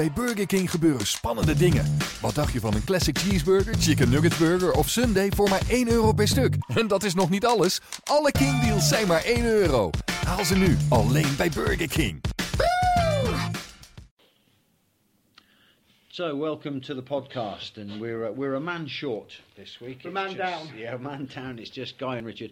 Bij Burger King gebeuren spannende dingen. Wat dacht je van een classic cheeseburger, chicken nugget burger of sundae voor maar 1 euro per stuk? En dat is nog niet alles. Alle King deals zijn maar 1 euro. Haal ze nu alleen bij Burger King. So, welcome to the podcast, and we're uh, we're a man short this week. It's man just- down. Yeah, a man down. It's just Guy and Richard.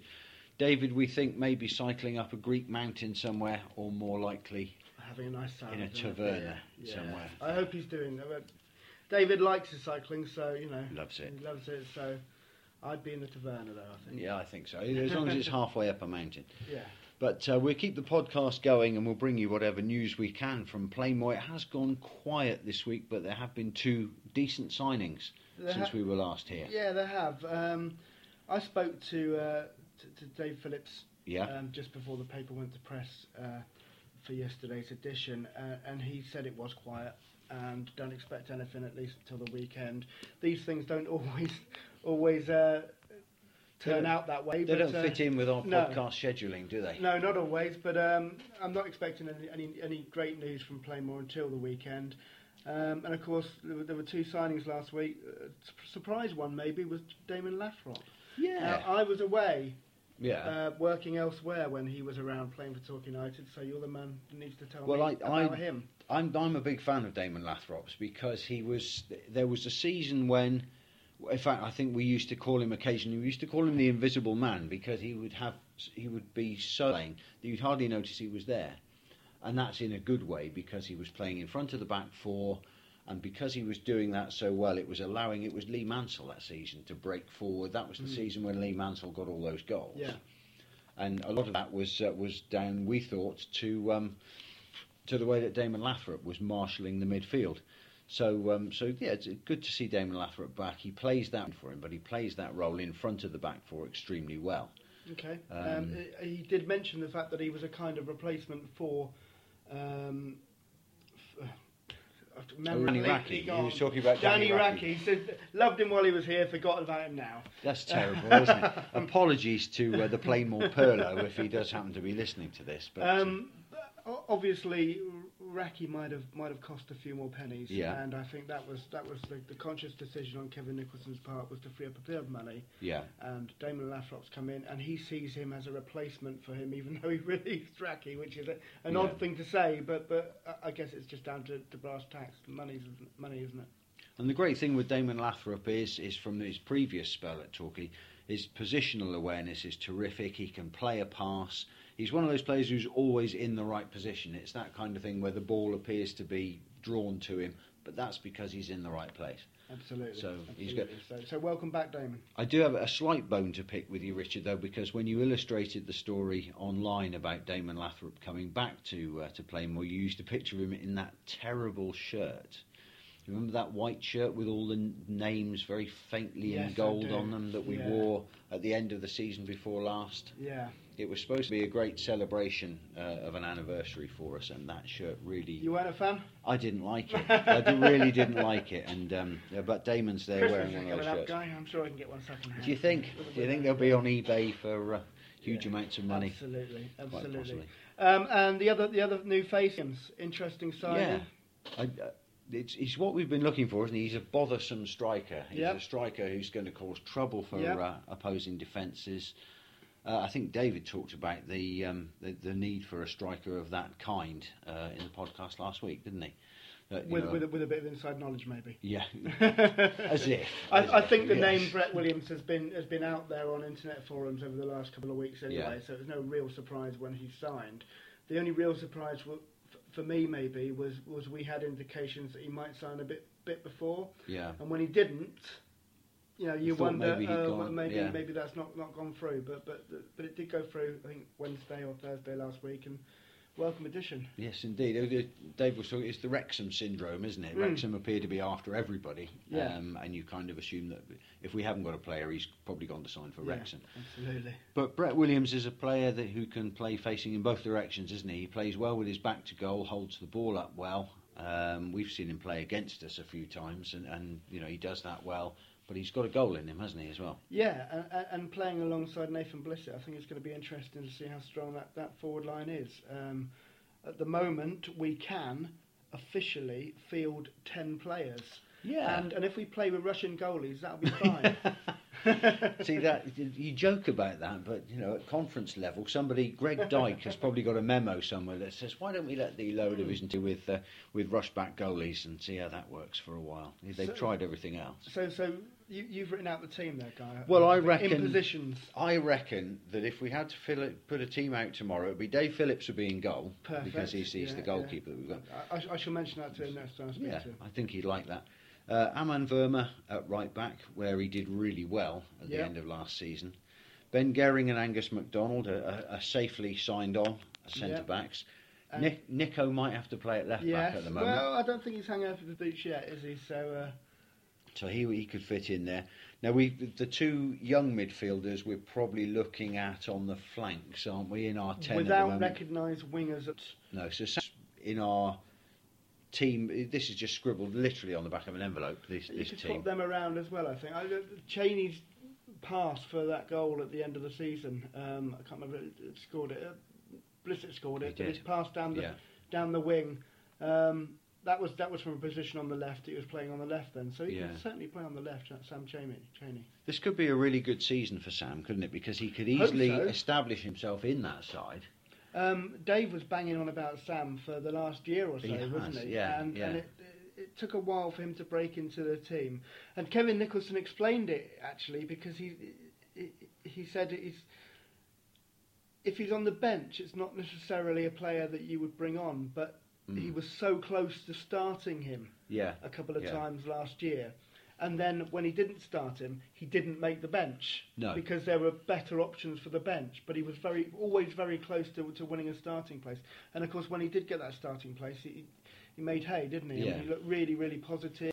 David, we think maybe cycling up a Greek mountain somewhere, or more likely, having a nice time In a taverna Yeah. somewhere. I hope he's doing that. David likes his cycling, so you know Loves it. He loves it. So I'd be in the taverna though. I think. yeah, I think so. As long as it's halfway up a mountain. Yeah. But uh, we'll keep the podcast going, and we'll bring you whatever news we can from Plainmoor. It has gone quiet this week, but there have been two decent signings There since ha- we were last here. Yeah, they have. Um, I spoke to, uh, to to Dave Phillips Yeah. um, just before the paper went to press uh, for yesterday's edition, uh, and he said it was quiet and don't expect anything at least until the weekend. These things don't always always uh, turn out that way. They but, don't uh, fit in with our no. podcast scheduling, do they? No, not always, but um, I'm not expecting any, any any great news from Plainmoor until the weekend. Um, and of course, there were, there were two signings last week. Uh, surprise one maybe was Damon Lathrope. Yeah. Now, I was away yeah. uh, working elsewhere when he was around playing for Torquay United, so you're the man that needs to tell Well, me I- about I- him. I'm I'm a big fan of Damon Lathrope's because he was there was a season when in fact I think we used to call him occasionally we used to call him the invisible man because he would have he would be so playing that you'd hardly notice he was there and that's in a good way because he was playing in front of the back four and because he was doing that so well it was allowing it was Lee Mansell that season to break forward that was the Mm. season when Lee Mansell got all those goals Yeah. and a lot of that was uh, was down we thought to um, to the way that Damon Lathrope was marshalling the midfield. So um, so yeah, it's good to see Damon Lathrope back. He plays that for him, but he plays that role in front of the back four extremely well. Okay. Um, Um, he- did mention the fact that he was a kind of replacement for. Um, f- memory Danny Rackie. He was talking about Danny Danny. He said loved him while he was here, forgot about him now. That's terrible, isn't it? Apologies to uh, the Plainmoor Pirlo if he does happen to be listening to this. But Um, o- obviously, Rackie might have might have cost a few more pennies. Yeah. And I think that was that was the, the conscious decision on Kevin Nicholson's part was to free up a bit of money. yeah, And Damon Lathrope's come in, and he sees him as a replacement for him, even though he released Rackie, which is a, an Yeah. odd thing to say. But but I- I guess it's just down to, to brass tacks. Money's money, isn't it? And the great thing with Damon Lathrope is, is from his previous spell at Torquay, his positional awareness is terrific. He can play a pass. He's one of those players who's always in the right position. It's that kind of thing where the ball appears to be drawn to him, but that's because he's in the right place. Absolutely. So, he's Absolutely. So, so welcome back, Damon. I do have a slight bone to pick with you, Richard, though, because when you illustrated the story online about Damon Lathrope coming back to uh, to Plainmoor, you used a picture of him in that terrible shirt. You remember that white shirt with all the n- names very faintly Yes, in gold on them that we Yeah. wore at the end of the season before last? Yeah. It was supposed to be a great celebration uh, of an anniversary for us, and that shirt really. You weren't a fan? I didn't like it. I d- really didn't like it, and um, yeah, but Damon's there Christmas wearing one of those shirts. I'm sure I can get one second. Do you think? Do you think they'll be on eBay for uh, huge Yeah. amounts of money? Absolutely, absolutely. Um, and the other, the other new face, interesting signing. I, uh, it's, it's what we've been looking for, isn't he? He's a bothersome striker. He's Yep. a striker who's going to cause trouble for Yep. uh, opposing defences. Uh, I think David talked about the, um, the the need for a striker of that kind uh, in the podcast last week, didn't he? That, With, know- with, a, with a bit of inside knowledge, maybe. yeah, as if. I, as I if, think the yes. name Brett Williams has been has been out there on internet forums over the last couple of weeks anyway, Yeah. so it was no real surprise when he signed. The only real surprise w- for me maybe was was we had indications that he might sign a bit bit before, Yeah. and when he didn't, you know, you wonder maybe uh, gone, maybe yeah. maybe that's not, not gone through, but but but it did go through. I think Wednesday or Thursday last week, and welcome addition. Yes, indeed. Dave was talking. It's the Wrexham syndrome, isn't it? Mm. Wrexham appear to be after everybody, Yeah. um, and you kind of assume that if we haven't got a player, he's probably gone to sign for Yeah, Wrexham. absolutely. But Brett Williams is a player that who can play facing in both directions, isn't he? He plays well with his back to goal, holds the ball up well. Um, we've seen him play against us a few times, and, and you know he does that well. But he's got a goal in him, hasn't he, as well? Yeah, and, and playing alongside Nathan Blissett, I think it's going to be interesting to see how strong that, that forward line is. Um, at the moment, we can officially field ten players. Yeah. And and if we play with Russian goalies, that'll be fine. See that you joke about that, but you know, at conference level, somebody, Greg Dyke, has probably got a memo somewhere that says, "Why don't we let the lower division do with uh, with rushback goalies and see how that works for a while?" They've So- tried everything else. so so you, you've written out the team there, guy. Well, I reckon In positions. I reckon that if we had to fill it, put a team out tomorrow, it'd be Dave Phillips would be in goal Perfect. because he's, he's yeah, the goalkeeper that we've got. I, I, I shall mention that to him next time I speak Yeah, to him. I think he'd like that. Uh, Aman Verma at right back, where he did really well at the end of last season. Ben Gerring and Angus MacDonald are, are, are safely signed on as centre backs. And- Nick, Nico might have to play at left back at the moment, Well, I don't think he's hung out for the boots yet, is he? So uh, so he he could fit in there. Now we the two young midfielders we're probably looking at on the flanks, aren't we? In our ten without recognised wingers, at, No, so in our team, this is just scribbled literally on the back of an envelope. This you this could team. swap them around as well. I think. I, Cheney's pass for that goal at the end of the season. Um, I can't remember. It, scored it. Uh, Blissett scored He it. But his pass down the Yeah. down the wing. Um, that was that was from a position on the left. He was playing on the left then, so he Yeah. could certainly play on the left. Sam Cheney. Cheney. This could be a really good season for Sam, couldn't it? Because he could easily so. establish himself in that side. Um, Dave was banging on about Sam for the last year or so, He wasn't has, he? yeah, and, yeah. and it, it took a while for him to break into the team. And Kevin Nicholson explained it actually because he he, he said he's if he's on the bench, it's not necessarily a player that you would bring on, but he Mm. was so close to starting him Yeah. a couple of Yeah. times last year. And then when he didn't start him, he didn't make the bench No. because there were better options for the bench. But he was very always very close to, to winning a starting place. And of course, when he did get that starting place, he, he made hay, didn't he? I mean, Yeah. he looked really, really positive,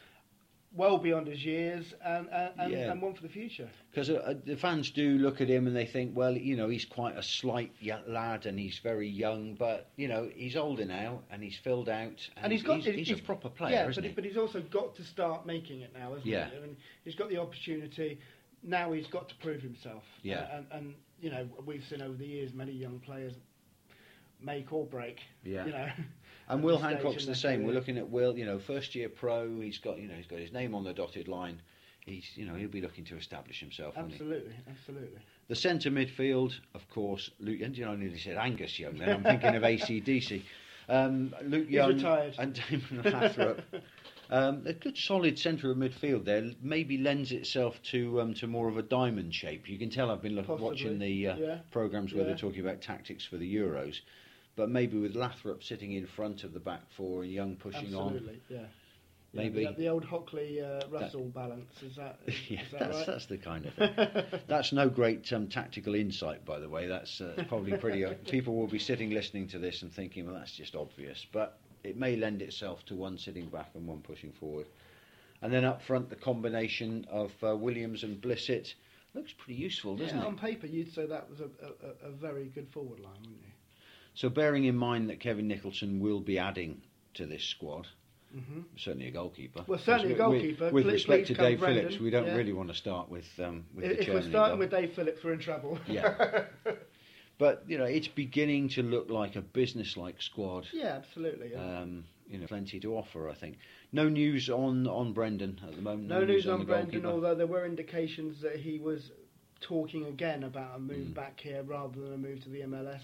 well beyond his years, and and, and, Yeah. and one for the future. Because uh, the fans do look at him and they think, well, you know, he's quite a slight lad and he's very young, but you know, he's older now and he's filled out and, And he's got he's, a proper player, yeah, isn't but, he? but he's also got to start making it now, hasn't Yeah. he? I mean, he's got the opportunity. Now he's got to prove himself. Yeah. Uh, and, and you know we've seen over the years many young players make or break. Yeah. You know. And Will Hancock's the same. We're looking at Will, you know, first year pro. He's got, you know, he's got his name on the dotted line. He's, you know, he'll be looking to establish himself. won't he? Absolutely, absolutely. The centre midfield, of course, Luke. And you know, I nearly said Angus Young. Then I'm thinking of ACDC. Um, Luke He's Young retired. and Damon Lathrope. Um, a good solid centre of midfield there maybe lends itself to um, to more of a diamond shape. You can tell I've been look, watching the uh, yeah. programs where Yeah. they're talking about tactics for the Euros, but maybe with Lathrope sitting in front of the back four and Young pushing on. absolutely, yeah. Yeah, Maybe- the, the old Hockley uh, Russell balance is that is, yeah, is that that's, right? that's the kind of thing. that's no great um, tactical insight, by the way. That's uh, probably pretty. people will be sitting listening to this and thinking, well, that's just obvious. But it may lend itself to one sitting back and one pushing forward. And then up front, the combination of uh, Williams and Blissett looks pretty useful, doesn't yeah, it? on paper you'd say that was a, a- a very good forward line, wouldn't you? So, bearing in mind that Kevin Nicholson will be adding to this squad, hmm certainly a goalkeeper. Well, certainly a goalkeeper. With Please- respect please to Dave Brendan, Phillips, we don't yeah. really want to start with um, with the If, if we're starting goal. with Dave Phillips, we're in trouble. Yeah. But you know, it's beginning to look like a business-like squad. yeah, absolutely. Yeah. Um, you know, plenty to offer. I think. No news on on Brendan at the moment. no news on the Brendan, goalkeeper. although there were indications that he was talking again about a move Mm. back here rather than a move to the MLS.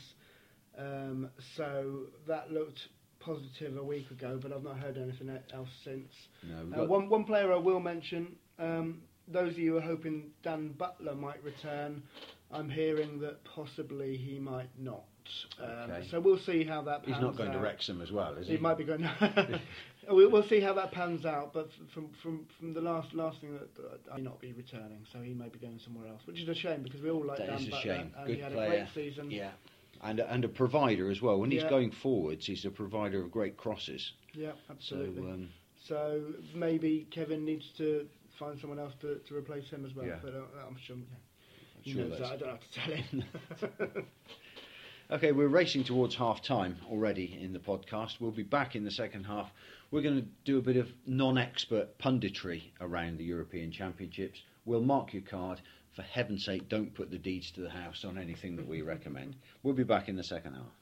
Um, so that looked positive a week ago, but I've not heard anything else since. No, Uh, one one player I will mention. Um, those of you who are hoping Dan Butler might return, I'm hearing that possibly he might not. Um, Okay. So we'll see how that. Pans out. He's not going to out. Wrexham as well, is He he? might be going. we'll, we'll see how that pans out. But from from from the last last thing that I may not be returning, so he may be going somewhere else, which is a shame because we all like That Dan is a Butler, shame. Good he had player. a great season. Yeah. And a, and a provider as well. When he's going forwards, he's a provider of great crosses. Yeah, So absolutely. um, So maybe Kevin needs to find someone else to, to replace him as well. Yeah. But uh, I'm sure. Yeah. Sure knows that. I don't have to tell him. Okay, we're racing towards half time already in the podcast. We'll be back in the second half. We're going to do a bit of non expert punditry around the European Championships. We'll mark your card. For heaven's sake, don't put the deeds to the house on anything that we recommend. We'll be back in the second half.